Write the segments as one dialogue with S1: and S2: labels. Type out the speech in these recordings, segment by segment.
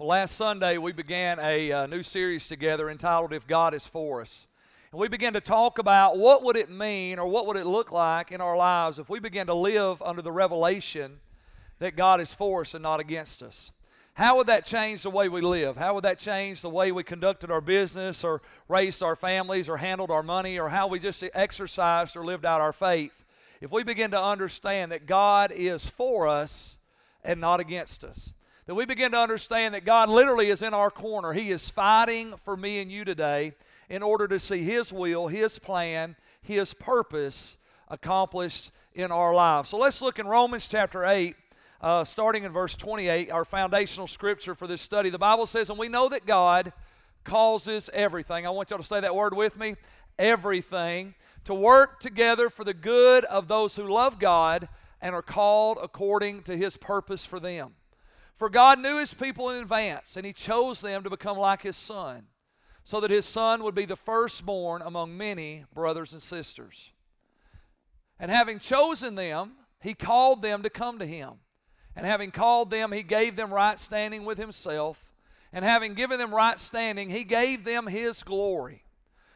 S1: Well, last Sunday we began a uh, new series together entitled If God is For Us. And we began to talk about what would it mean or what would it look like in our lives if we began to live under the revelation that God is for us and not against us. How would that change the way we live? How would that change the way we conducted our business or raised our families or handled our money or how we just exercised or lived out our faith? If we begin to understand that God is for us and not against us that we begin to understand that God literally is in our corner. He is fighting for me and you today in order to see His will, His plan, His purpose accomplished in our lives. So let's look in Romans chapter 8, uh, starting in verse 28, our foundational scripture for this study. The Bible says, And we know that God causes everything. I want y'all to say that word with me everything to work together for the good of those who love God and are called according to His purpose for them. For God knew his people in advance, and he chose them to become like his son, so that his son would be the firstborn among many brothers and sisters. And having chosen them, he called them to come to him. And having called them, he gave them right standing with himself. And having given them right standing, he gave them his glory.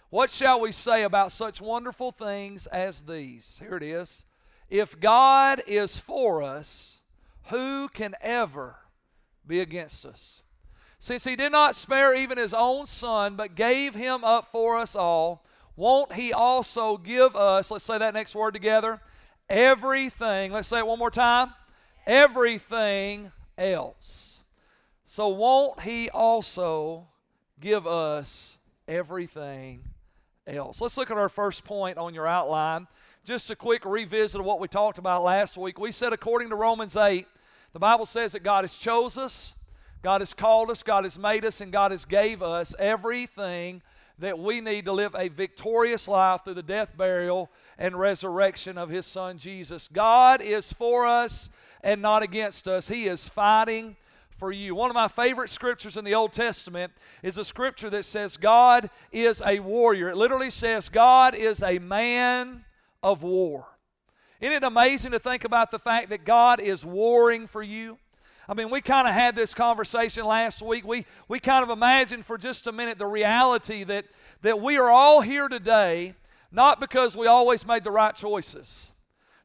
S1: What shall we say about such wonderful things as these? Here it is. If God is for us, who can ever be against us. Since he did not spare even his own son, but gave him up for us all, won't he also give us, let's say that next word together, everything, let's say it one more time, everything else. So won't he also give us everything else? Let's look at our first point on your outline. Just a quick revisit of what we talked about last week. We said, according to Romans 8, the Bible says that God has chose us, God has called us, God has made us, and God has gave us everything that we need to live a victorious life through the death, burial, and resurrection of His Son Jesus. God is for us and not against us. He is fighting for you. One of my favorite scriptures in the Old Testament is a scripture that says God is a warrior. It literally says God is a man of war. Isn't it amazing to think about the fact that God is warring for you? I mean, we kind of had this conversation last week. We, we kind of imagined for just a minute the reality that, that we are all here today not because we always made the right choices,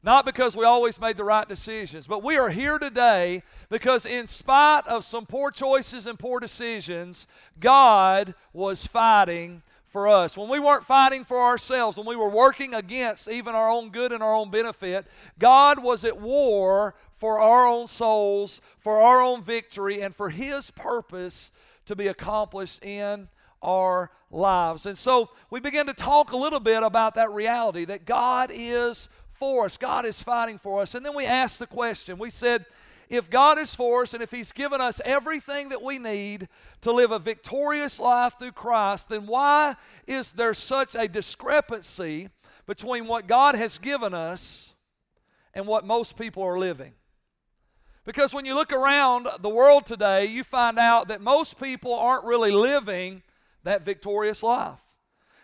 S1: not because we always made the right decisions, but we are here today because, in spite of some poor choices and poor decisions, God was fighting for us. When we weren't fighting for ourselves, when we were working against even our own good and our own benefit, God was at war for our own souls, for our own victory, and for His purpose to be accomplished in our lives. And so we began to talk a little bit about that reality that God is for us, God is fighting for us. And then we asked the question we said, if God is for us and if He's given us everything that we need to live a victorious life through Christ, then why is there such a discrepancy between what God has given us and what most people are living? Because when you look around the world today, you find out that most people aren't really living that victorious life.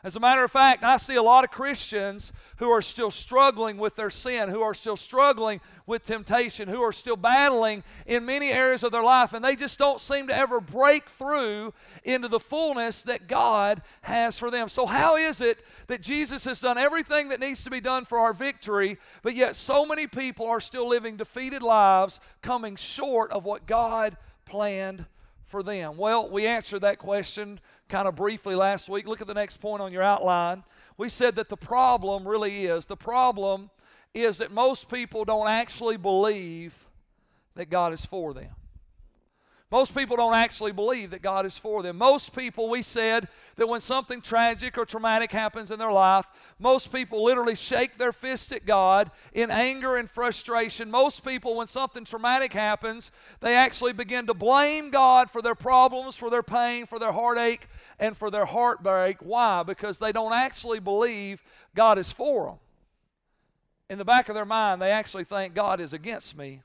S1: As a matter of fact, I see a lot of Christians who are still struggling with their sin, who are still struggling with temptation, who are still battling in many areas of their life, and they just don't seem to ever break through into the fullness that God has for them. So, how is it that Jesus has done everything that needs to be done for our victory, but yet so many people are still living defeated lives, coming short of what God planned for them? Well, we answer that question kind of briefly last week. Look at the next point on your outline. We said that the problem really is the problem is that most people don't actually believe that God is for them. Most people don't actually believe that God is for them. Most people, we said that when something tragic or traumatic happens in their life, most people literally shake their fist at God in anger and frustration. Most people, when something traumatic happens, they actually begin to blame God for their problems, for their pain, for their heartache, and for their heartbreak. Why? Because they don't actually believe God is for them. In the back of their mind, they actually think God is against me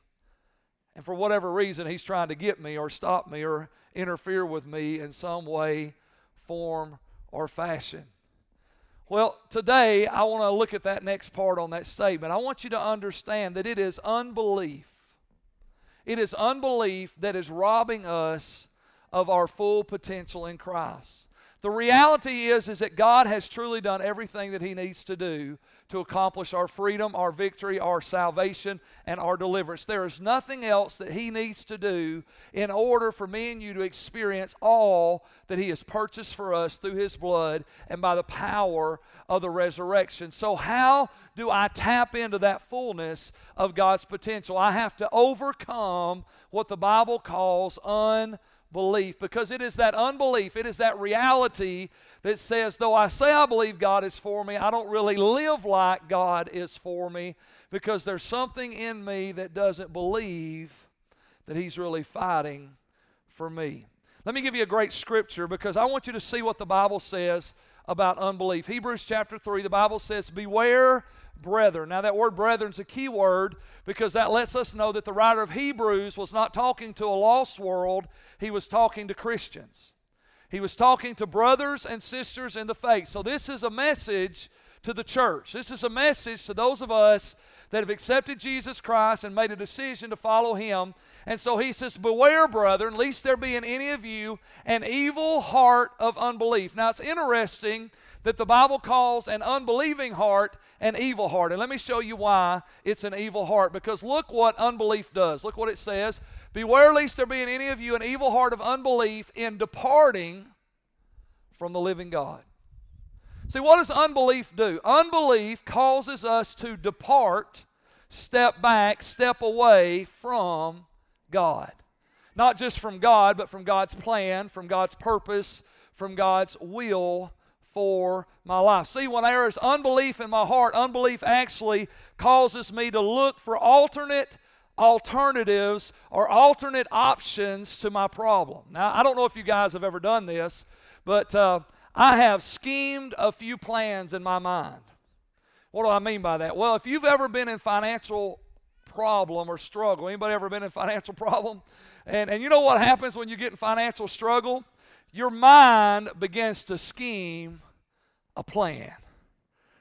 S1: and for whatever reason, he's trying to get me or stop me or interfere with me in some way, form, or fashion. Well, today I want to look at that next part on that statement. I want you to understand that it is unbelief. It is unbelief that is robbing us of our full potential in Christ. The reality is, is that God has truly done everything that He needs to do to accomplish our freedom, our victory, our salvation, and our deliverance. There is nothing else that He needs to do in order for me and you to experience all that He has purchased for us through His blood and by the power of the resurrection. So, how do I tap into that fullness of God's potential? I have to overcome what the Bible calls un belief because it is that unbelief, it is that reality that says, though I say I believe God is for me, I don't really live like God is for me because there's something in me that doesn't believe that He's really fighting for me. Let me give you a great scripture because I want you to see what the Bible says about unbelief. Hebrews chapter 3, the Bible says, Beware brethren. Now, that word brethren is a key word because that lets us know that the writer of Hebrews was not talking to a lost world, he was talking to Christians. He was talking to brothers and sisters in the faith. So, this is a message to the church. This is a message to those of us that have accepted Jesus Christ and made a decision to follow Him. And so he says, Beware, brethren, lest there be in any of you an evil heart of unbelief. Now, it's interesting that the Bible calls an unbelieving heart an evil heart. And let me show you why it's an evil heart. Because look what unbelief does. Look what it says Beware lest there be in any of you an evil heart of unbelief in departing from the living God. See, what does unbelief do? Unbelief causes us to depart, step back, step away from God. Not just from God, but from God's plan, from God's purpose, from God's will for my life. See, when there is unbelief in my heart, unbelief actually causes me to look for alternate alternatives or alternate options to my problem. Now, I don't know if you guys have ever done this, but uh, I have schemed a few plans in my mind. What do I mean by that? Well, if you've ever been in financial problem or struggle, anybody ever been in financial problem? And, and you know what happens when you get in financial struggle? your mind begins to scheme a plan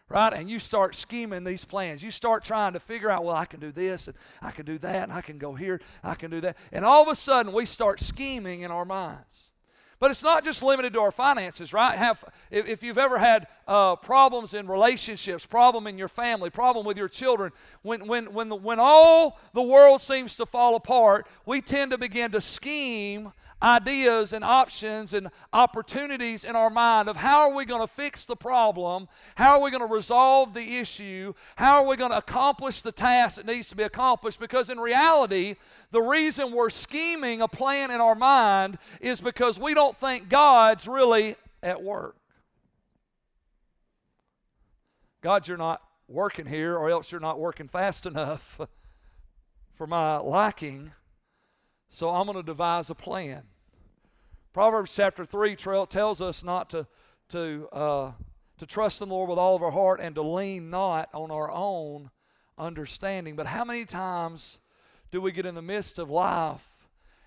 S1: right? And you start scheming these plans. You start trying to figure out, well, I can do this, and I can do that, and I can go here, I can do that. And all of a sudden, we start scheming in our minds. But it's not just limited to our finances, right? Have, if, if you've ever had uh, problems in relationships, problem in your family, problem with your children, when, when, when, the, when all the world seems to fall apart, we tend to begin to scheme ideas and options and opportunities in our mind of how are we going to fix the problem, how are we going to resolve the issue, how are we going to accomplish the task that needs to be accomplished. Because in reality, the reason we're scheming a plan in our mind is because we don't think God's really at work. God, you're not working here, or else you're not working fast enough for my liking. So I'm going to devise a plan. Proverbs chapter 3 tells us not to, to, uh, to trust the Lord with all of our heart and to lean not on our own understanding. But how many times do we get in the midst of life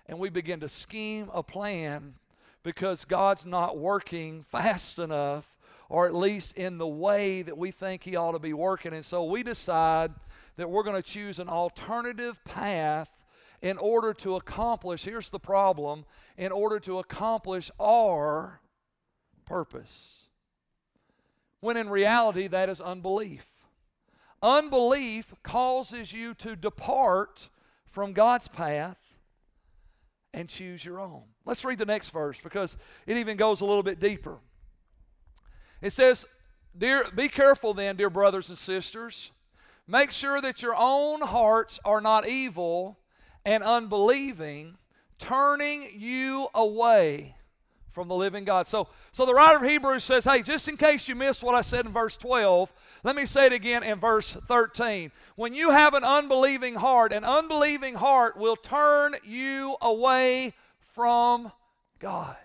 S1: and we begin to scheme a plan because God's not working fast enough or at least in the way that we think He ought to be working? And so we decide that we're going to choose an alternative path in order to accomplish, here's the problem, in order to accomplish our purpose. When in reality, that is unbelief. Unbelief causes you to depart from God's path and choose your own. Let's read the next verse because it even goes a little bit deeper. It says, Dear, be careful then, dear brothers and sisters. Make sure that your own hearts are not evil and unbelieving, turning you away from the living God. So, so the writer of Hebrews says, hey, just in case you missed what I said in verse 12, let me say it again in verse 13. When you have an unbelieving heart, an unbelieving heart will turn you away from God.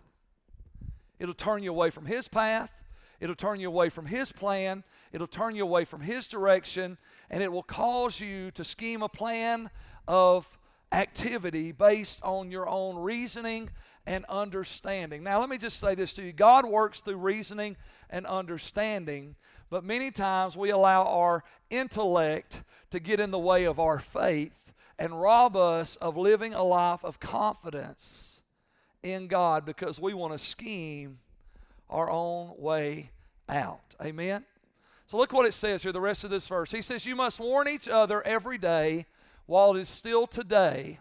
S1: It'll turn you away from His path. It'll turn you away from His plan. It'll turn you away from His direction. And it will cause you to scheme a plan of activity based on your own reasoning and understanding. Now, let me just say this to you God works through reasoning and understanding, but many times we allow our intellect to get in the way of our faith and rob us of living a life of confidence in God because we want to scheme our own way out. Amen? So look what it says here, the rest of this verse. He says, You must warn each other every day while it is still today,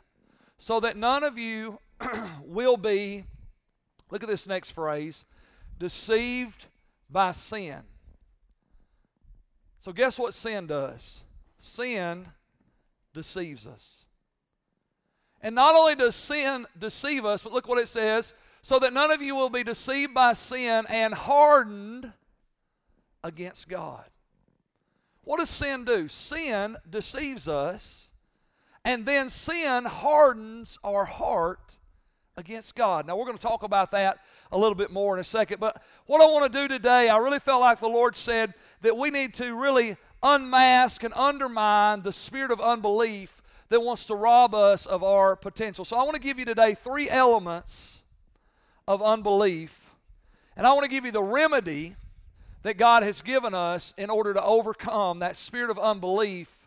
S1: so that none of you will be, look at this next phrase, deceived by sin. So, guess what sin does? Sin deceives us. And not only does sin deceive us, but look what it says so that none of you will be deceived by sin and hardened against God. What does sin do? Sin deceives us, and then sin hardens our heart against God. Now, we're going to talk about that a little bit more in a second, but what I want to do today, I really felt like the Lord said that we need to really unmask and undermine the spirit of unbelief that wants to rob us of our potential. So I want to give you today three elements of unbelief, and I want to give you the remedy that God has given us in order to overcome that spirit of unbelief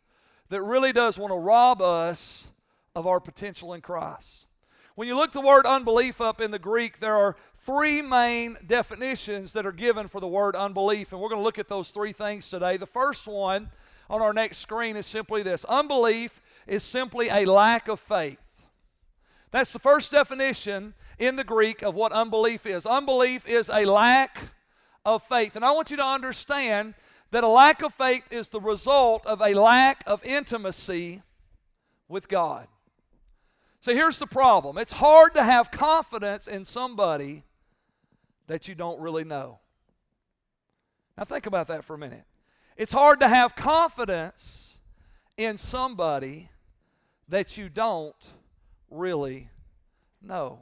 S1: that really does want to rob us of our potential in Christ. When you look the word unbelief up in the Greek, there are three main definitions that are given for the word unbelief, and we're going to look at those three things today. The first one on our next screen is simply this unbelief is simply a lack of faith. That's the first definition in the Greek of what unbelief is. Unbelief is a lack of faith. And I want you to understand that a lack of faith is the result of a lack of intimacy with God. So here's the problem it's hard to have confidence in somebody that you don't really know. Now, think about that for a minute. It's hard to have confidence in somebody that you don't really know.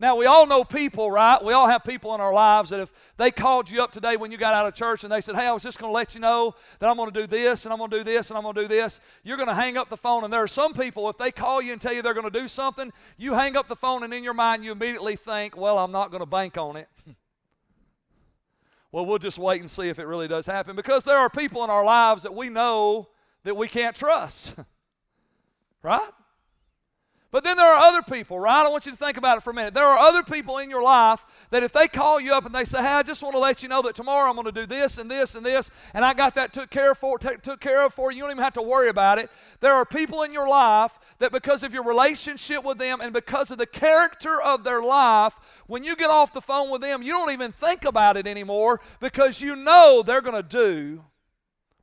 S1: Now, we all know people, right? We all have people in our lives that if they called you up today when you got out of church and they said, Hey, I was just going to let you know that I'm going to do this and I'm going to do this and I'm going to do this, you're going to hang up the phone. And there are some people, if they call you and tell you they're going to do something, you hang up the phone and in your mind you immediately think, Well, I'm not going to bank on it. well, we'll just wait and see if it really does happen because there are people in our lives that we know that we can't trust. right? But then there are other people, right? I want you to think about it for a minute. There are other people in your life that if they call you up and they say, "Hey, I just want to let you know that tomorrow I'm going to do this and this and this, and I got that took care for t- took care of for you. You don't even have to worry about it." There are people in your life that because of your relationship with them and because of the character of their life, when you get off the phone with them, you don't even think about it anymore because you know they're going to do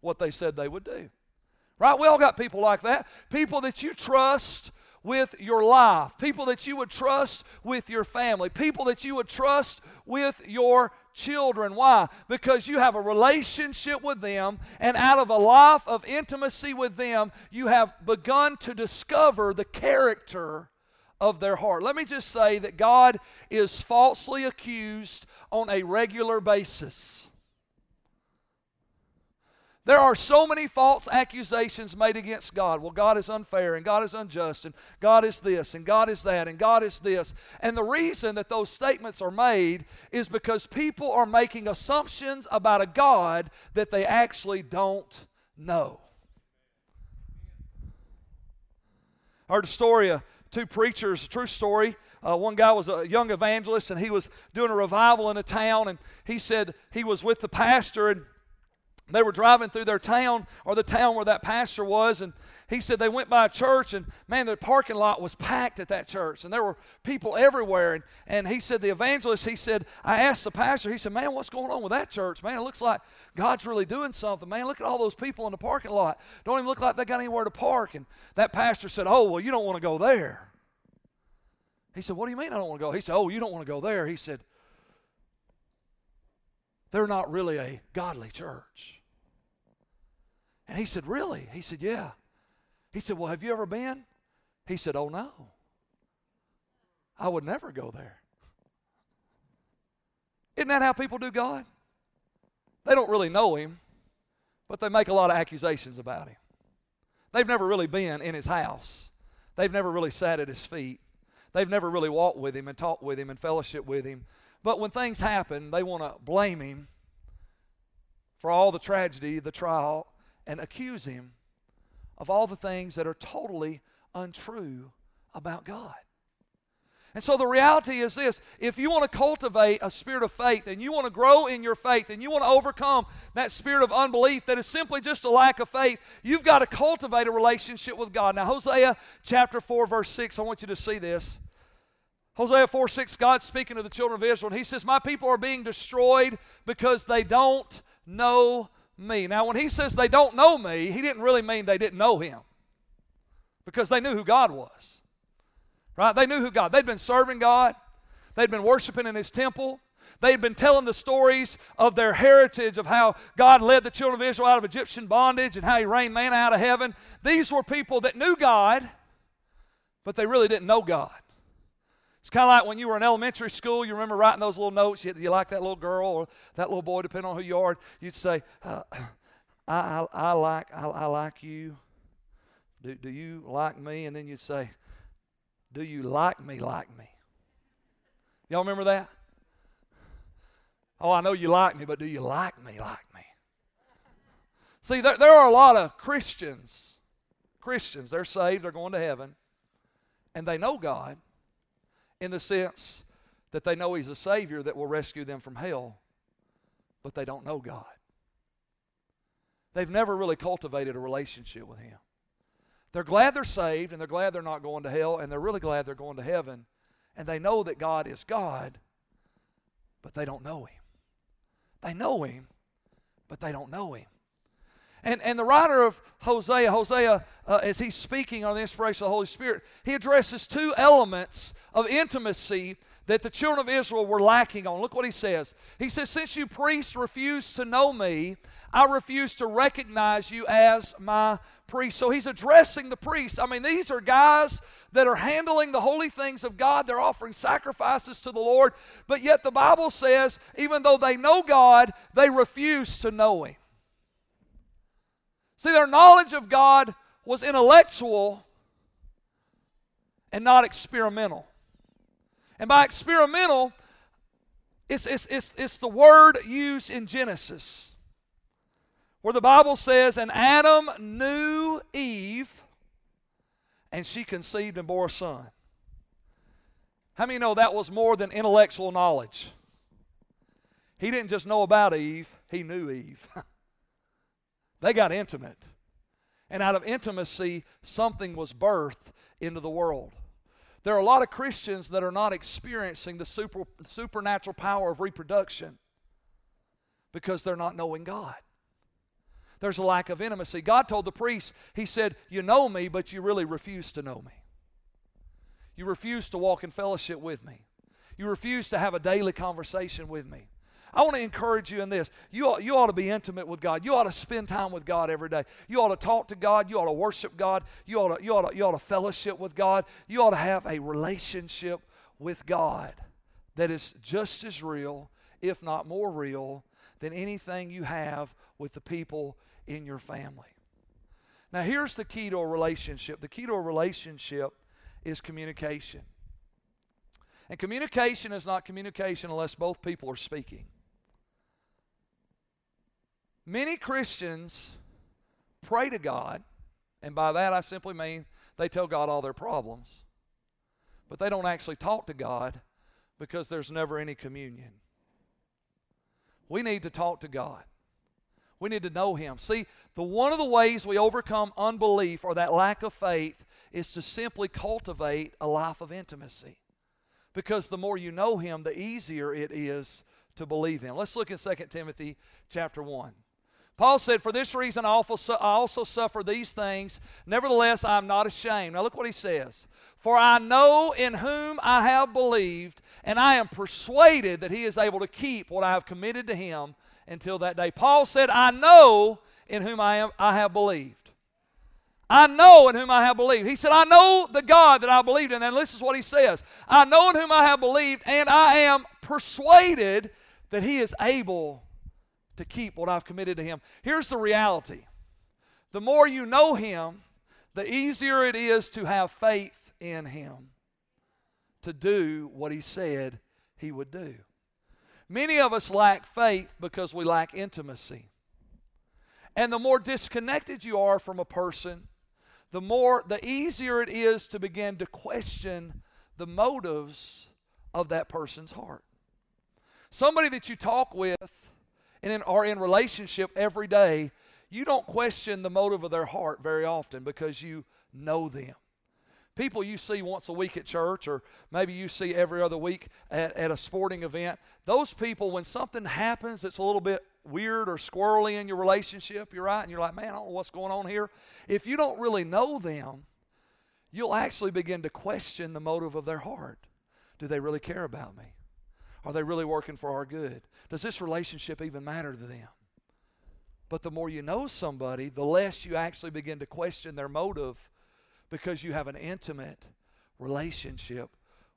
S1: what they said they would do. Right? We all got people like that. People that you trust with your life, people that you would trust with your family, people that you would trust with your children. Why? Because you have a relationship with them, and out of a life of intimacy with them, you have begun to discover the character of their heart. Let me just say that God is falsely accused on a regular basis. There are so many false accusations made against God. Well, God is unfair, and God is unjust, and God is this, and God is that, and God is this. And the reason that those statements are made is because people are making assumptions about a God that they actually don't know. I heard a story of two preachers, a true story. Uh, one guy was a young evangelist, and he was doing a revival in a town, and he said he was with the pastor, and they were driving through their town or the town where that pastor was and he said they went by a church and man the parking lot was packed at that church and there were people everywhere and, and he said the evangelist he said i asked the pastor he said man what's going on with that church? Man it looks like god's really doing something. Man look at all those people in the parking lot. Don't even look like they got anywhere to park. And that pastor said oh well you don't want to go there. He said what do you mean i don't want to go? He said oh you don't want to go there. He said they're not really a godly church. And he said, Really? He said, Yeah. He said, Well, have you ever been? He said, Oh, no. I would never go there. Isn't that how people do God? They don't really know Him, but they make a lot of accusations about Him. They've never really been in His house, they've never really sat at His feet, they've never really walked with Him and talked with Him and fellowship with Him. But when things happen, they want to blame him for all the tragedy, the trial, and accuse him of all the things that are totally untrue about God. And so the reality is this if you want to cultivate a spirit of faith and you want to grow in your faith and you want to overcome that spirit of unbelief that is simply just a lack of faith, you've got to cultivate a relationship with God. Now, Hosea chapter 4, verse 6, I want you to see this. Hosea 4 6, God's speaking to the children of Israel, and He says, My people are being destroyed because they don't know me. Now, when He says they don't know me, He didn't really mean they didn't know Him because they knew who God was. Right? They knew who God. They'd been serving God. They'd been worshiping in his temple. They'd been telling the stories of their heritage, of how God led the children of Israel out of Egyptian bondage and how he rained manna out of heaven. These were people that knew God, but they really didn't know God. It's kind of like when you were in elementary school, you remember writing those little notes. You, you like that little girl or that little boy, depending on who you are. You'd say, uh, I, I, I, like, I, I like you. Do, do you like me? And then you'd say, do you like me like me? Y'all remember that? Oh, I know you like me, but do you like me like me? See, there, there are a lot of Christians. Christians, they're saved, they're going to heaven, and they know God in the sense that they know He's a Savior that will rescue them from hell, but they don't know God. They've never really cultivated a relationship with Him. They're glad they're saved and they're glad they're not going to hell and they're really glad they're going to heaven. And they know that God is God, but they don't know Him. They know Him, but they don't know Him. And, and the writer of Hosea, Hosea, uh, as he's speaking on the inspiration of the Holy Spirit, he addresses two elements of intimacy that the children of Israel were lacking on. Look what he says. He says, Since you priests refuse to know me, I refuse to recognize you as my priest. So he's addressing the priests. I mean, these are guys that are handling the holy things of God. They're offering sacrifices to the Lord. But yet the Bible says, even though they know God, they refuse to know Him. See, their knowledge of God was intellectual and not experimental. And by experimental, it's, it's, it's, it's the word used in Genesis where the Bible says, And Adam knew Eve, and she conceived and bore a son. How many know that was more than intellectual knowledge? He didn't just know about Eve, he knew Eve. they got intimate. And out of intimacy, something was birthed into the world. There are a lot of Christians that are not experiencing the super, supernatural power of reproduction because they're not knowing God there's a lack of intimacy. God told the priest, He said, You know me, but you really refuse to know me. You refuse to walk in fellowship with me. You refuse to have a daily conversation with me. I want to encourage you in this. You ought, you ought to be intimate with God. You ought to spend time with God every day. You ought to talk to God. You ought to worship God. You ought to, you ought to, you ought to fellowship with God. You ought to have a relationship with God that is just as real, if not more real, than anything you have with the people in your family. Now, here's the key to a relationship the key to a relationship is communication. And communication is not communication unless both people are speaking. Many Christians pray to God, and by that I simply mean they tell God all their problems, but they don't actually talk to God because there's never any communion. We need to talk to God. We need to know Him. See, the one of the ways we overcome unbelief or that lack of faith is to simply cultivate a life of intimacy. Because the more you know Him, the easier it is to believe Him. Let's look at 2 Timothy chapter 1. Paul said, For this reason I also suffer these things. Nevertheless, I am not ashamed. Now look what he says. For I know in whom I have believed, and I am persuaded that he is able to keep what I have committed to him until that day. Paul said, I know in whom I, am, I have believed. I know in whom I have believed. He said, I know the God that I believed in. And this is what he says I know in whom I have believed, and I am persuaded that he is able to keep what I've committed to him. Here's the reality the more you know him, the easier it is to have faith in him to do what he said he would do. Many of us lack faith because we lack intimacy. And the more disconnected you are from a person, the more the easier it is to begin to question the motives of that person's heart. Somebody that you talk with and in, are in relationship every day, you don't question the motive of their heart very often because you know them. People you see once a week at church, or maybe you see every other week at, at a sporting event, those people, when something happens that's a little bit weird or squirrely in your relationship, you're right, and you're like, man, I don't know what's going on here. If you don't really know them, you'll actually begin to question the motive of their heart. Do they really care about me? Are they really working for our good? Does this relationship even matter to them? But the more you know somebody, the less you actually begin to question their motive because you have an intimate relationship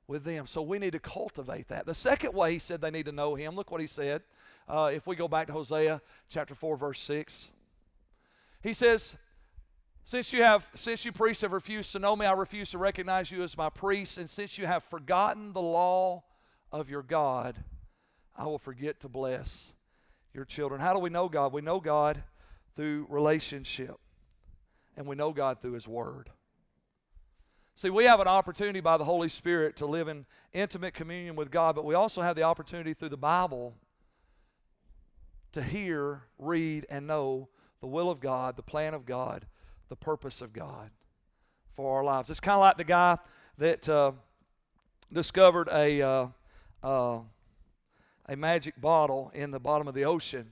S1: with them. So we need to cultivate that. The second way he said they need to know him, look what he said. Uh, if we go back to Hosea chapter 4, verse 6, he says, since you have since you priests have refused to know me, I refuse to recognize you as my priest, and since you have forgotten the law of your God, I will forget to bless your children. How do we know God? We know God through relationship, and we know God through His Word. See, we have an opportunity by the Holy Spirit to live in intimate communion with God, but we also have the opportunity through the Bible to hear, read, and know the will of God, the plan of God, the purpose of God for our lives. It's kind of like the guy that uh, discovered a, uh, uh, a magic bottle in the bottom of the ocean.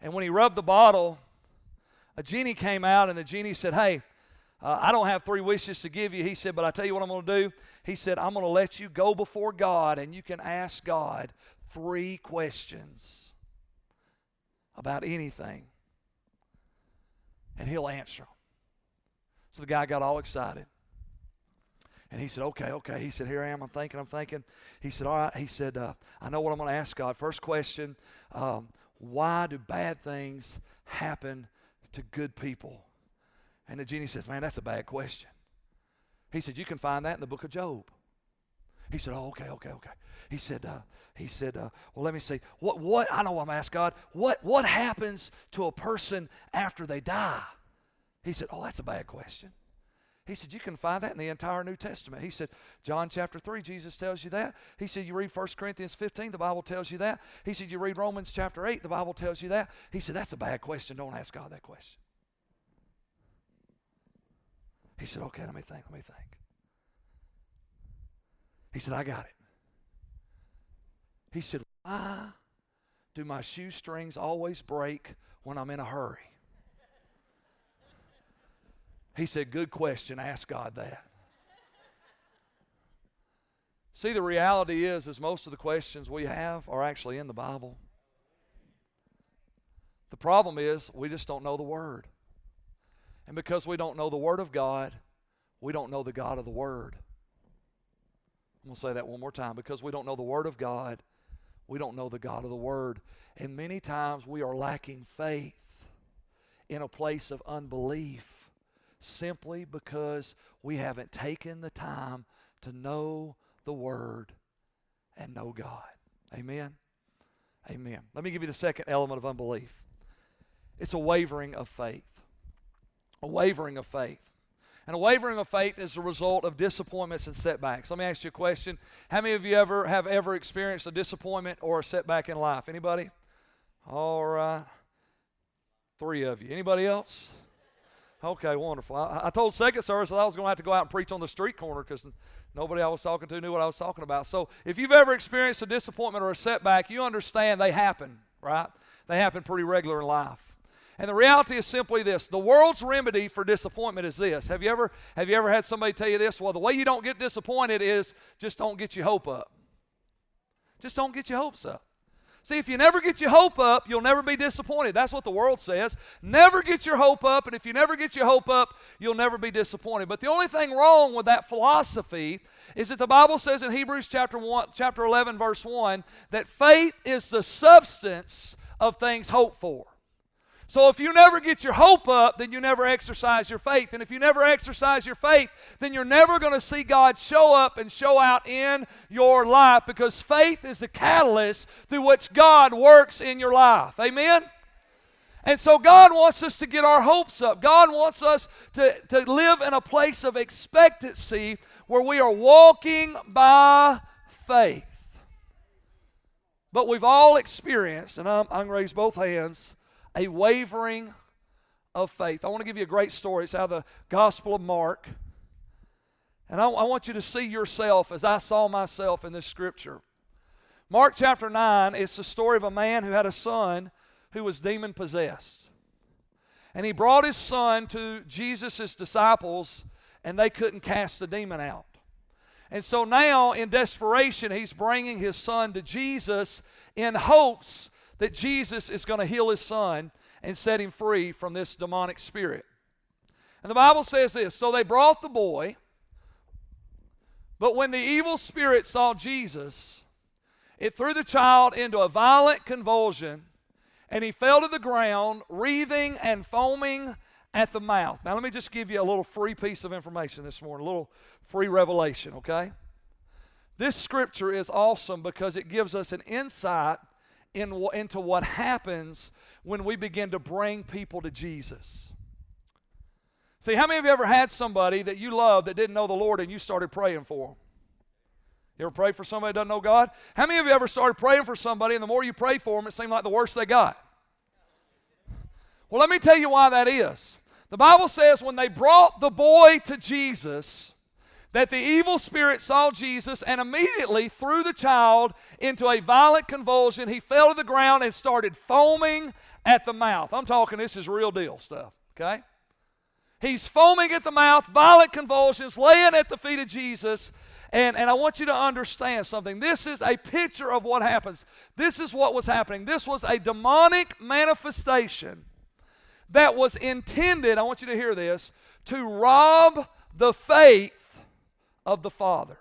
S1: And when he rubbed the bottle, a genie came out, and the genie said, Hey, uh, I don't have three wishes to give you. He said, But I tell you what I'm going to do. He said, I'm going to let you go before God and you can ask God three questions about anything, and He'll answer them. So the guy got all excited. And he said, okay, okay. He said, here I am. I'm thinking, I'm thinking. He said, all right. He said, uh, I know what I'm going to ask God. First question um, Why do bad things happen to good people? And the genie says, Man, that's a bad question. He said, You can find that in the book of Job. He said, Oh, okay, okay, okay. He said, uh, he said, uh, well, let me see. What, what, I know I'm asking God, what, what happens to a person after they die? He said, Oh, that's a bad question. He said, You can find that in the entire New Testament. He said, John chapter 3, Jesus tells you that. He said, You read 1 Corinthians 15, the Bible tells you that. He said, You read Romans chapter 8, the Bible tells you that. He said, That's a bad question. Don't ask God that question. He said, Okay, let me think, let me think. He said, I got it. He said, Why do my shoestrings always break when I'm in a hurry? He said, Good question. Ask God that. See, the reality is, is most of the questions we have are actually in the Bible. The problem is we just don't know the Word. And because we don't know the Word of God, we don't know the God of the Word. I'm going to say that one more time. Because we don't know the Word of God, we don't know the God of the Word. And many times we are lacking faith in a place of unbelief simply because we haven't taken the time to know the Word and know God. Amen? Amen. Let me give you the second element of unbelief it's a wavering of faith a wavering of faith. And a wavering of faith is a result of disappointments and setbacks. Let me ask you a question. How many of you ever have ever experienced a disappointment or a setback in life? Anybody? All right. Three of you. Anybody else? Okay, wonderful. I, I told second service that I was going to have to go out and preach on the street corner because nobody I was talking to knew what I was talking about. So if you've ever experienced a disappointment or a setback, you understand they happen, right? They happen pretty regular in life. And the reality is simply this the world's remedy for disappointment is this. Have you ever, have you ever had somebody tell you this? Well, the way you don't get disappointed is just don't get your hope up. Just don't get your hopes up. See, if you never get your hope up, you'll never be disappointed. That's what the world says. Never get your hope up, and if you never get your hope up, you'll never be disappointed. But the only thing wrong with that philosophy is that the Bible says in Hebrews chapter 1, chapter 11 verse 1 that faith is the substance of things hoped for. So if you never get your hope up, then you never exercise your faith. And if you never exercise your faith, then you're never going to see God show up and show out in your life because faith is the catalyst through which God works in your life. Amen? And so God wants us to get our hopes up. God wants us to, to live in a place of expectancy where we are walking by faith. But we've all experienced, and I'm, I'm raise both hands, a wavering of faith. I want to give you a great story. It's out of the Gospel of Mark. And I, I want you to see yourself as I saw myself in this scripture. Mark chapter 9, it's the story of a man who had a son who was demon possessed. And he brought his son to Jesus' disciples, and they couldn't cast the demon out. And so now, in desperation, he's bringing his son to Jesus in hopes that Jesus is going to heal his son and set him free from this demonic spirit. And the Bible says this So they brought the boy, but when the evil spirit saw Jesus, it threw the child into a violent convulsion, and he fell to the ground, wreathing and foaming at the mouth. Now, let me just give you a little free piece of information this morning, a little free revelation, okay? This scripture is awesome because it gives us an insight in, into what happens when we begin to bring people to Jesus. See, how many of you ever had somebody that you love that didn't know the Lord and you started praying for them? You ever pray for somebody that doesn't know God? How many of you ever started praying for somebody and the more you pray for them, it seemed like the worse they got? Well, let me tell you why that is. The Bible says when they brought the boy to Jesus, that the evil spirit saw Jesus and immediately threw the child into a violent convulsion. He fell to the ground and started foaming at the mouth. I'm talking, this is real deal stuff, okay? He's foaming at the mouth, violent convulsions, laying at the feet of Jesus. And, and I want you to understand something. This is a picture of what happens. This is what was happening. This was a demonic manifestation that was intended, I want you to hear this, to rob the faith of the Father.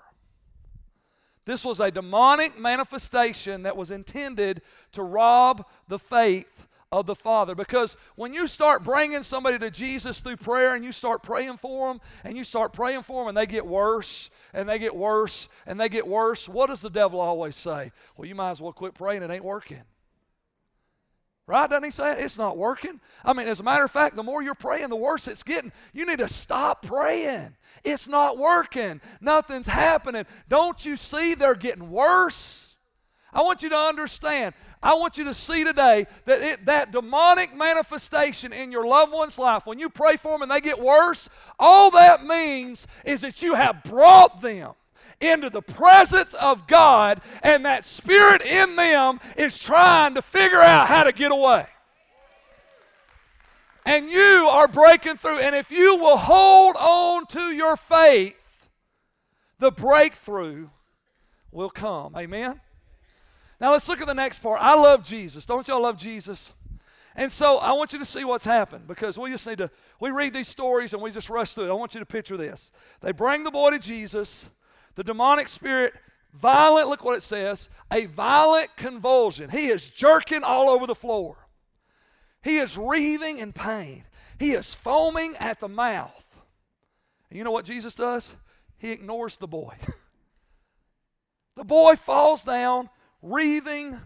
S1: This was a demonic manifestation that was intended to rob the faith of the Father. Because when you start bringing somebody to Jesus through prayer and you start praying for them and you start praying for them and they get worse and they get worse and they get worse, what does the devil always say? Well, you might as well quit praying, it ain't working. Right? Doesn't he say it? It's not working. I mean, as a matter of fact, the more you're praying, the worse it's getting. You need to stop praying. It's not working. Nothing's happening. Don't you see they're getting worse? I want you to understand I want you to see today that it, that demonic manifestation in your loved one's life, when you pray for them and they get worse, all that means is that you have brought them into the presence of God, and that spirit in them is trying to figure out how to get away. And you are breaking through. And if you will hold on to your faith, the breakthrough will come. Amen? Now let's look at the next part. I love Jesus. Don't y'all love Jesus? And so I want you to see what's happened because we just need to, we read these stories and we just rush through it. I want you to picture this. They bring the boy to Jesus, the demonic spirit, violent, look what it says, a violent convulsion. He is jerking all over the floor. He is wreathing in pain. He is foaming at the mouth. And you know what Jesus does? He ignores the boy. the boy falls down wreathing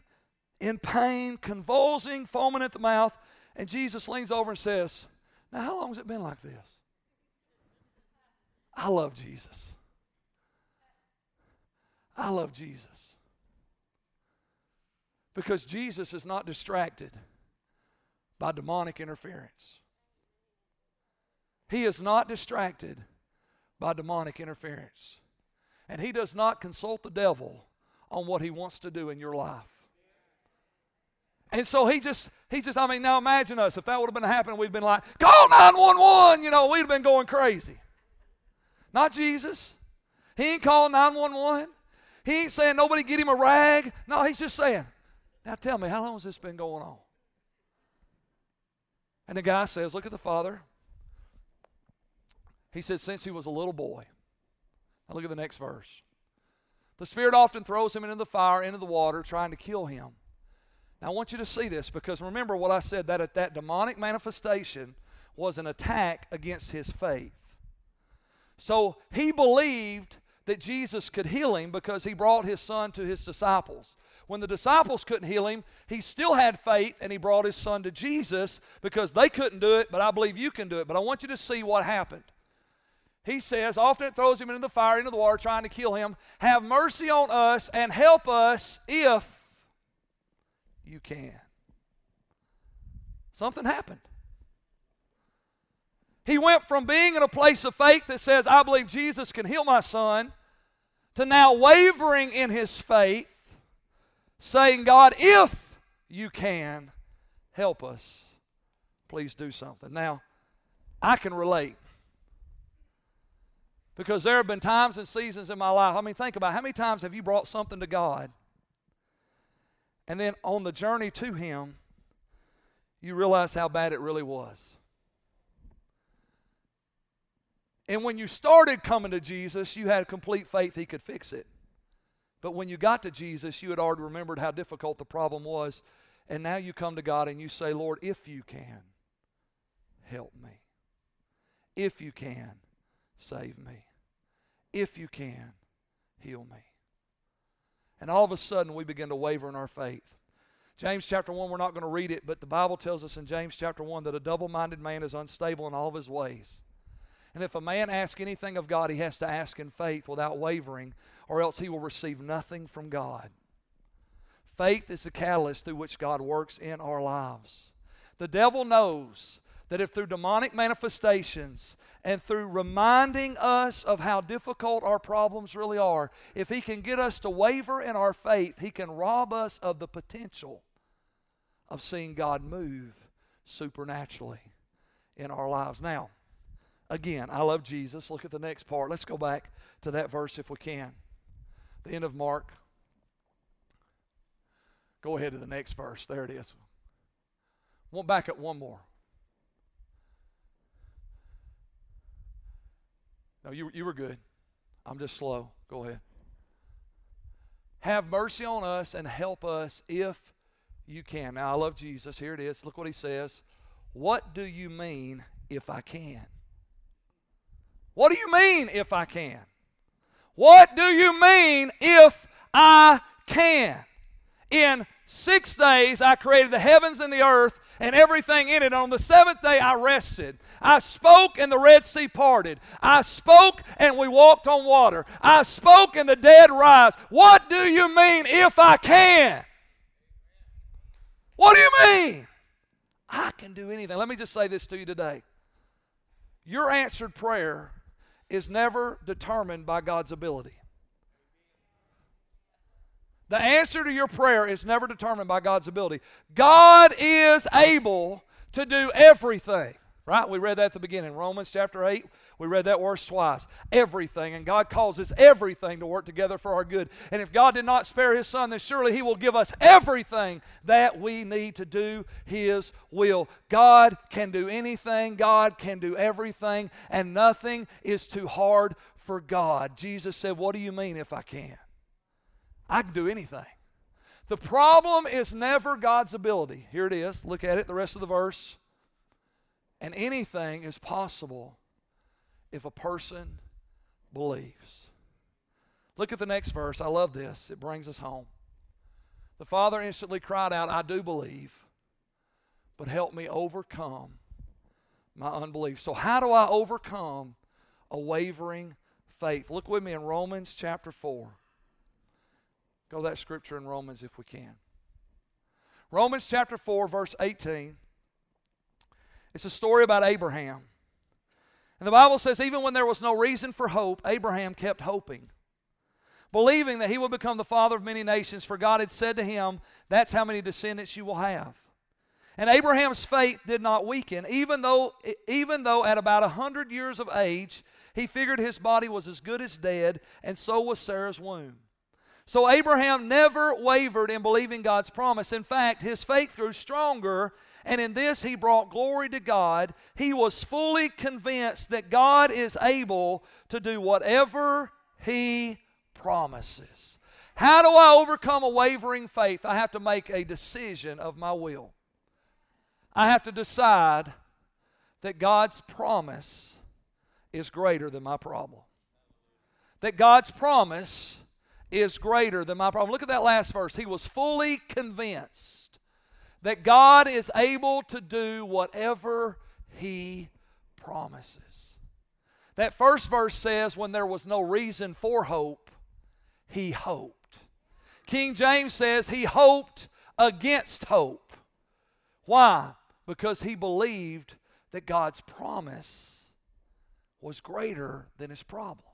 S1: in pain, convulsing, foaming at the mouth. And Jesus leans over and says, Now, how long has it been like this? I love Jesus. I love Jesus. Because Jesus is not distracted by demonic interference. He is not distracted by demonic interference. And he does not consult the devil on what He wants to do in your life. And so he just, he just, I mean, now imagine us. If that would have been happening, we'd been like, call 911, you know, we'd have been going crazy. Not Jesus. He ain't calling 911. He ain't saying nobody get him a rag. No, he's just saying, now tell me, how long has this been going on? And the guy says, look at the father. He said, since he was a little boy. Now look at the next verse. The Spirit often throws him into the fire, into the water, trying to kill him. Now, I want you to see this because remember what I said that that demonic manifestation was an attack against his faith. So he believed that Jesus could heal him because he brought his son to his disciples. When the disciples couldn't heal him, he still had faith and he brought his son to Jesus because they couldn't do it, but I believe you can do it. But I want you to see what happened. He says, often it throws him into the fire, into the water, trying to kill him. Have mercy on us and help us if you can. Something happened. He went from being in a place of faith that says, I believe Jesus can heal my son, to now wavering in his faith, saying, God, if you can, help us. Please do something. Now, I can relate. Because there have been times and seasons in my life. I mean, think about it. how many times have you brought something to God? And then on the journey to Him, you realize how bad it really was. And when you started coming to Jesus, you had complete faith He could fix it. But when you got to Jesus, you had already remembered how difficult the problem was. And now you come to God and you say, Lord, if you can, help me. If you can, save me. If you can, heal me. And all of a sudden, we begin to waver in our faith. James chapter 1, we're not going to read it, but the Bible tells us in James chapter 1 that a double minded man is unstable in all of his ways. And if a man asks anything of God, he has to ask in faith without wavering, or else he will receive nothing from God. Faith is the catalyst through which God works in our lives. The devil knows that if through demonic manifestations and through reminding us of how difficult our problems really are, if he can get us to waver in our faith, he can rob us of the potential of seeing God move supernaturally in our lives. Now, again, I love Jesus. Look at the next part. Let's go back to that verse if we can. The end of Mark. Go ahead to the next verse. There it is. Won't back up one more. No, you, you were good. I'm just slow. Go ahead. Have mercy on us and help us if you can. Now, I love Jesus. Here it is. Look what he says. What do you mean if I can? What do you mean if I can? What do you mean if I can? In six days I created the heavens and the earth and everything in it. On the seventh day, I rested. I spoke, and the Red Sea parted. I spoke, and we walked on water. I spoke, and the dead rise. What do you mean if I can? What do you mean? I can do anything. Let me just say this to you today. Your answered prayer is never determined by God's ability. The answer to your prayer is never determined by God's ability. God is able to do everything. Right? We read that at the beginning. Romans chapter 8, we read that verse twice. Everything. And God causes everything to work together for our good. And if God did not spare His Son, then surely He will give us everything that we need to do His will. God can do anything, God can do everything, and nothing is too hard for God. Jesus said, What do you mean if I can? I can do anything. The problem is never God's ability. Here it is. Look at it, the rest of the verse. And anything is possible if a person believes. Look at the next verse. I love this. It brings us home. The father instantly cried out, I do believe, but help me overcome my unbelief. So, how do I overcome a wavering faith? Look with me in Romans chapter 4. Go that scripture in Romans if we can. Romans chapter 4, verse 18. It's a story about Abraham. And the Bible says, even when there was no reason for hope, Abraham kept hoping, believing that he would become the father of many nations, for God had said to him, That's how many descendants you will have. And Abraham's faith did not weaken, even though, even though at about a hundred years of age, he figured his body was as good as dead, and so was Sarah's womb. So Abraham never wavered in believing God's promise. In fact, his faith grew stronger, and in this he brought glory to God. He was fully convinced that God is able to do whatever he promises. How do I overcome a wavering faith? I have to make a decision of my will. I have to decide that God's promise is greater than my problem that God's promise is greater than my problem. Look at that last verse. He was fully convinced that God is able to do whatever He promises. That first verse says, when there was no reason for hope, He hoped. King James says, He hoped against hope. Why? Because He believed that God's promise was greater than His problem.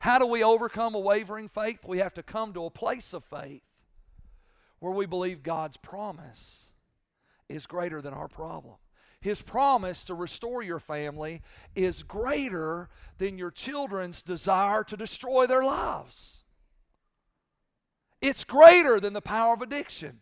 S1: How do we overcome a wavering faith? We have to come to a place of faith where we believe God's promise is greater than our problem. His promise to restore your family is greater than your children's desire to destroy their lives. It's greater than the power of addiction.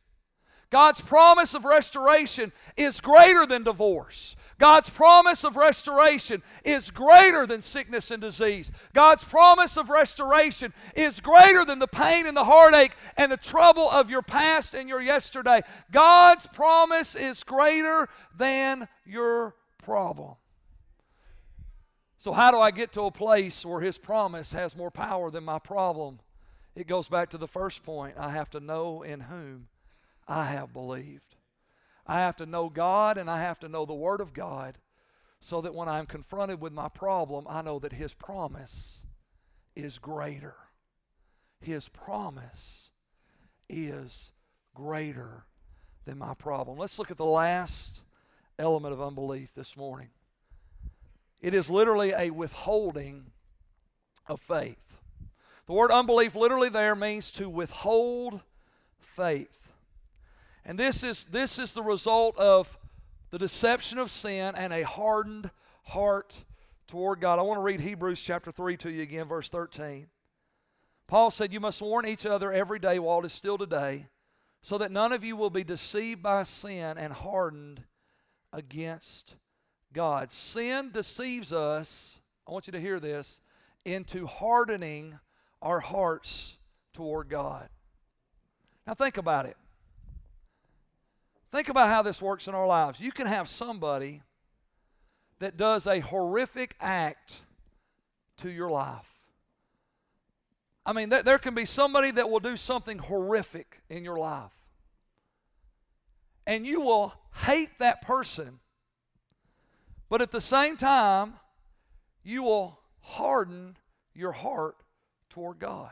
S1: God's promise of restoration is greater than divorce. God's promise of restoration is greater than sickness and disease. God's promise of restoration is greater than the pain and the heartache and the trouble of your past and your yesterday. God's promise is greater than your problem. So, how do I get to a place where His promise has more power than my problem? It goes back to the first point. I have to know in whom I have believed. I have to know God and I have to know the Word of God so that when I'm confronted with my problem, I know that His promise is greater. His promise is greater than my problem. Let's look at the last element of unbelief this morning. It is literally a withholding of faith. The word unbelief literally there means to withhold faith. And this is, this is the result of the deception of sin and a hardened heart toward God. I want to read Hebrews chapter 3 to you again, verse 13. Paul said, You must warn each other every day while it is still today, so that none of you will be deceived by sin and hardened against God. Sin deceives us, I want you to hear this, into hardening our hearts toward God. Now think about it. Think about how this works in our lives. You can have somebody that does a horrific act to your life. I mean, there can be somebody that will do something horrific in your life. And you will hate that person, but at the same time, you will harden your heart toward God.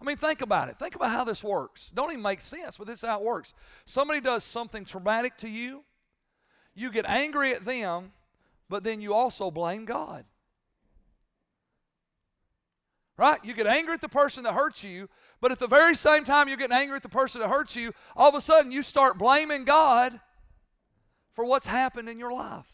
S1: I mean, think about it. Think about how this works. Don't even make sense, but this is how it works. Somebody does something traumatic to you, you get angry at them, but then you also blame God. Right? You get angry at the person that hurts you, but at the very same time you're getting angry at the person that hurts you, all of a sudden you start blaming God for what's happened in your life.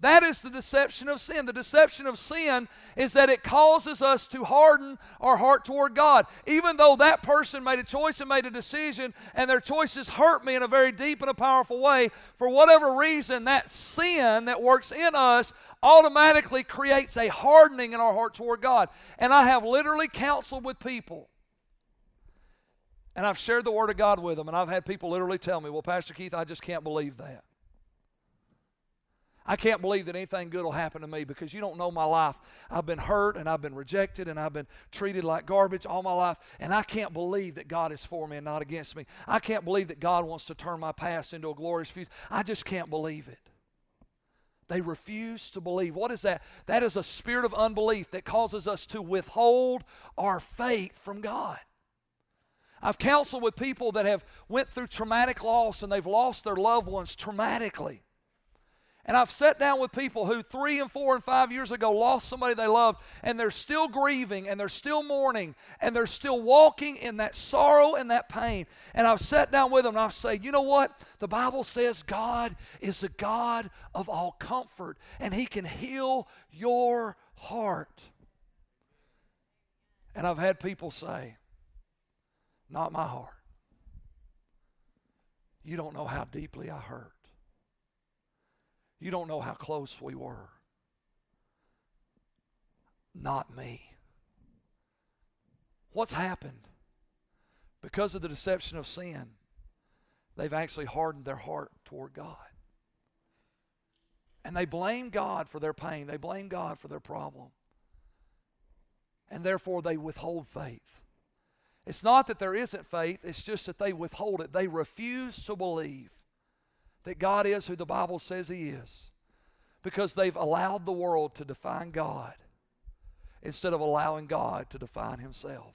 S1: That is the deception of sin. The deception of sin is that it causes us to harden our heart toward God. Even though that person made a choice and made a decision, and their choices hurt me in a very deep and a powerful way, for whatever reason, that sin that works in us automatically creates a hardening in our heart toward God. And I have literally counseled with people. And I've shared the Word of God with them, and I've had people literally tell me, Well, Pastor Keith, I just can't believe that. I can't believe that anything good will happen to me because you don't know my life. I've been hurt and I've been rejected and I've been treated like garbage all my life. And I can't believe that God is for me and not against me. I can't believe that God wants to turn my past into a glorious future. I just can't believe it. They refuse to believe. What is that? That is a spirit of unbelief that causes us to withhold our faith from God. I've counseled with people that have went through traumatic loss and they've lost their loved ones traumatically. And I've sat down with people who three and four and five years ago lost somebody they loved, and they're still grieving and they're still mourning and they're still walking in that sorrow and that pain. And I've sat down with them and I say, you know what? The Bible says God is the God of all comfort, and He can heal your heart. And I've had people say, not my heart. You don't know how deeply I hurt. You don't know how close we were. Not me. What's happened? Because of the deception of sin, they've actually hardened their heart toward God. And they blame God for their pain, they blame God for their problem. and therefore they withhold faith. It's not that there isn't faith, it's just that they withhold it. They refuse to believe that God is who the Bible says He is because they've allowed the world to define God instead of allowing God to define Himself.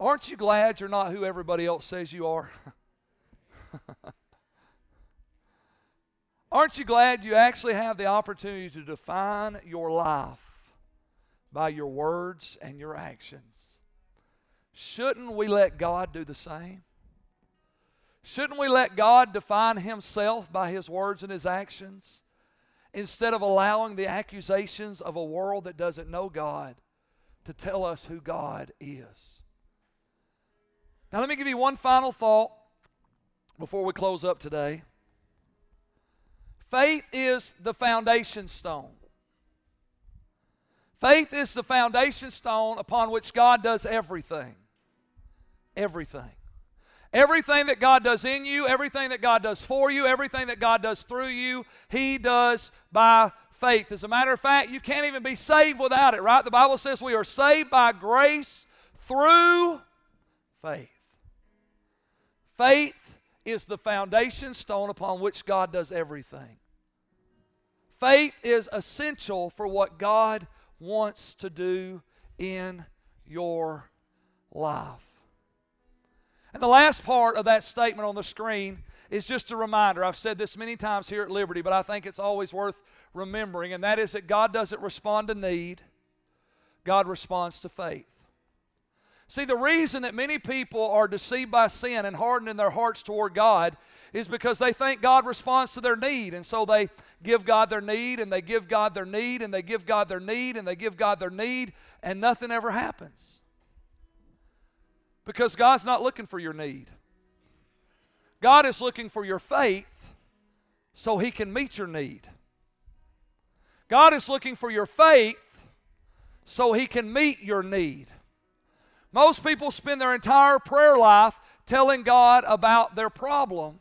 S1: Aren't you glad you're not who everybody else says you are? Aren't you glad you actually have the opportunity to define your life by your words and your actions? Shouldn't we let God do the same? Shouldn't we let God define Himself by His words and His actions instead of allowing the accusations of a world that doesn't know God to tell us who God is? Now, let me give you one final thought before we close up today. Faith is the foundation stone. Faith is the foundation stone upon which God does everything. Everything. Everything that God does in you, everything that God does for you, everything that God does through you, He does by faith. As a matter of fact, you can't even be saved without it, right? The Bible says we are saved by grace through faith. Faith is the foundation stone upon which God does everything. Faith is essential for what God wants to do in your life. And the last part of that statement on the screen is just a reminder. I've said this many times here at Liberty, but I think it's always worth remembering, and that is that God doesn't respond to need, God responds to faith. See, the reason that many people are deceived by sin and hardened in their hearts toward God is because they think God responds to their need. And so they give God their need, and they give God their need, and they give God their need, and they give God their need, and nothing ever happens. Because God's not looking for your need. God is looking for your faith so He can meet your need. God is looking for your faith so He can meet your need. Most people spend their entire prayer life telling God about their problem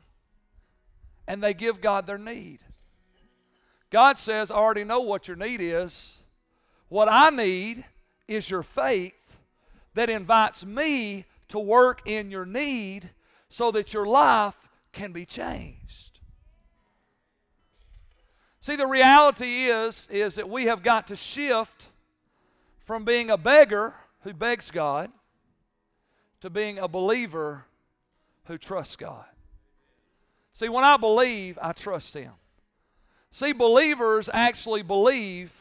S1: and they give God their need. God says, I already know what your need is. What I need is your faith that invites me to work in your need so that your life can be changed. See, the reality is, is that we have got to shift from being a beggar who begs God to being a believer who trusts God. See, when I believe, I trust Him. See, believers actually believe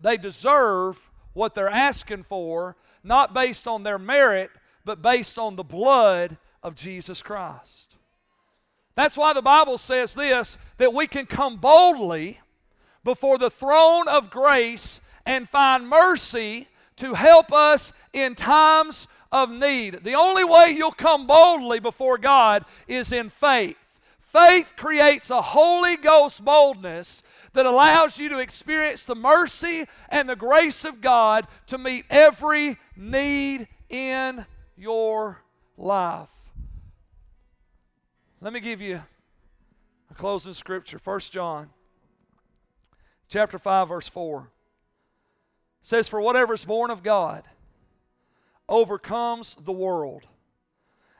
S1: they deserve what they're asking for, not based on their merit, but based on the blood of Jesus Christ. That's why the Bible says this that we can come boldly before the throne of grace and find mercy to help us in times of need. The only way you'll come boldly before God is in faith. Faith creates a Holy Ghost boldness that allows you to experience the mercy and the grace of God to meet every need in your life. Let me give you a closing scripture. 1 John chapter 5 verse 4 says for whatever is born of God overcomes the world.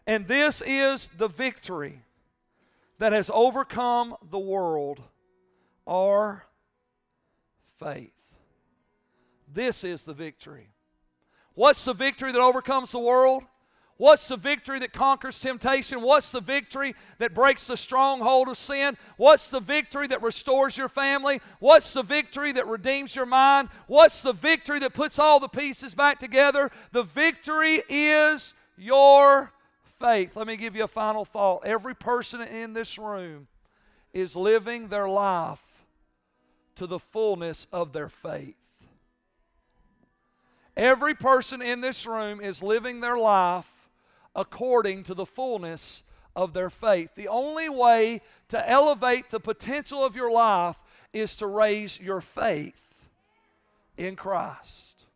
S1: And this is the victory that has overcome the world our faith. This is the victory. What's the victory that overcomes the world? What's the victory that conquers temptation? What's the victory that breaks the stronghold of sin? What's the victory that restores your family? What's the victory that redeems your mind? What's the victory that puts all the pieces back together? The victory is your faith. Let me give you a final thought. Every person in this room is living their life to the fullness of their faith. Every person in this room is living their life according to the fullness of their faith. The only way to elevate the potential of your life is to raise your faith in Christ.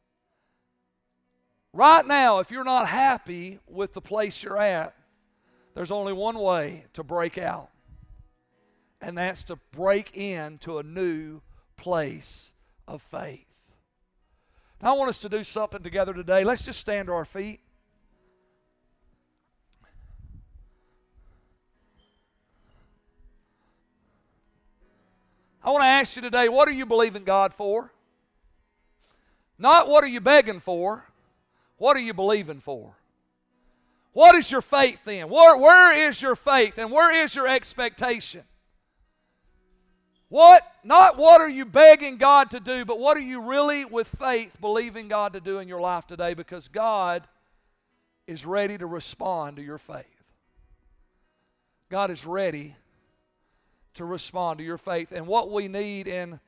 S1: Right now, if you're not happy with the place you're at, there's only one way to break out, and that's to break into a new place of faith. I want us to do something together today. Let's just stand to our feet. I want to ask you today what are you believing God for? Not what are you begging for, what are you believing for? What is your faith in? Where, where is your faith and where is your expectation? What, not what are you begging God to do, but what are you really with faith believing God to do in your life today because God is ready to respond to your faith. God is ready to respond to your faith. And what we need in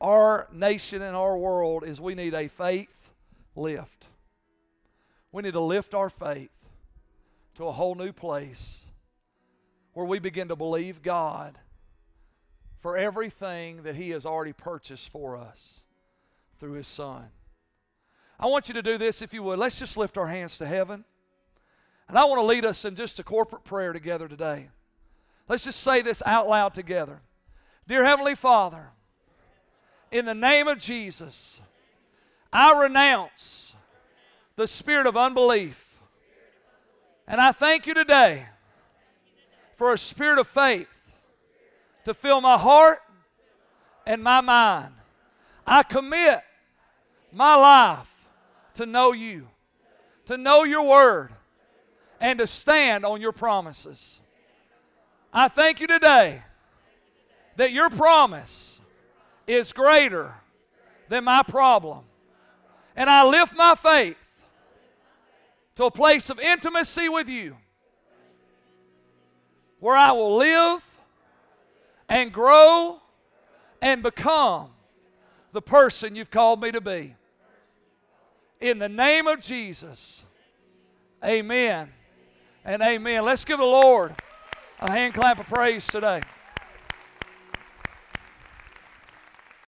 S1: our nation and our world is we need a faith lift. We need to lift our faith to a whole new place where we begin to believe God for everything that He has already purchased for us through His Son. I want you to do this if you would. Let's just lift our hands to heaven. And I want to lead us in just a corporate prayer together today. Let's just say this out loud together. Dear Heavenly Father, in the name of Jesus, I renounce the spirit of unbelief. And I thank you today for a spirit of faith to fill my heart and my mind. I commit my life to know you, to know your word, and to stand on your promises. I thank you today that your promise is greater than my problem. And I lift my faith to a place of intimacy with you where I will live and grow and become the person you've called me to be. In the name of Jesus, amen and amen. Let's give the Lord a hand clap of praise today.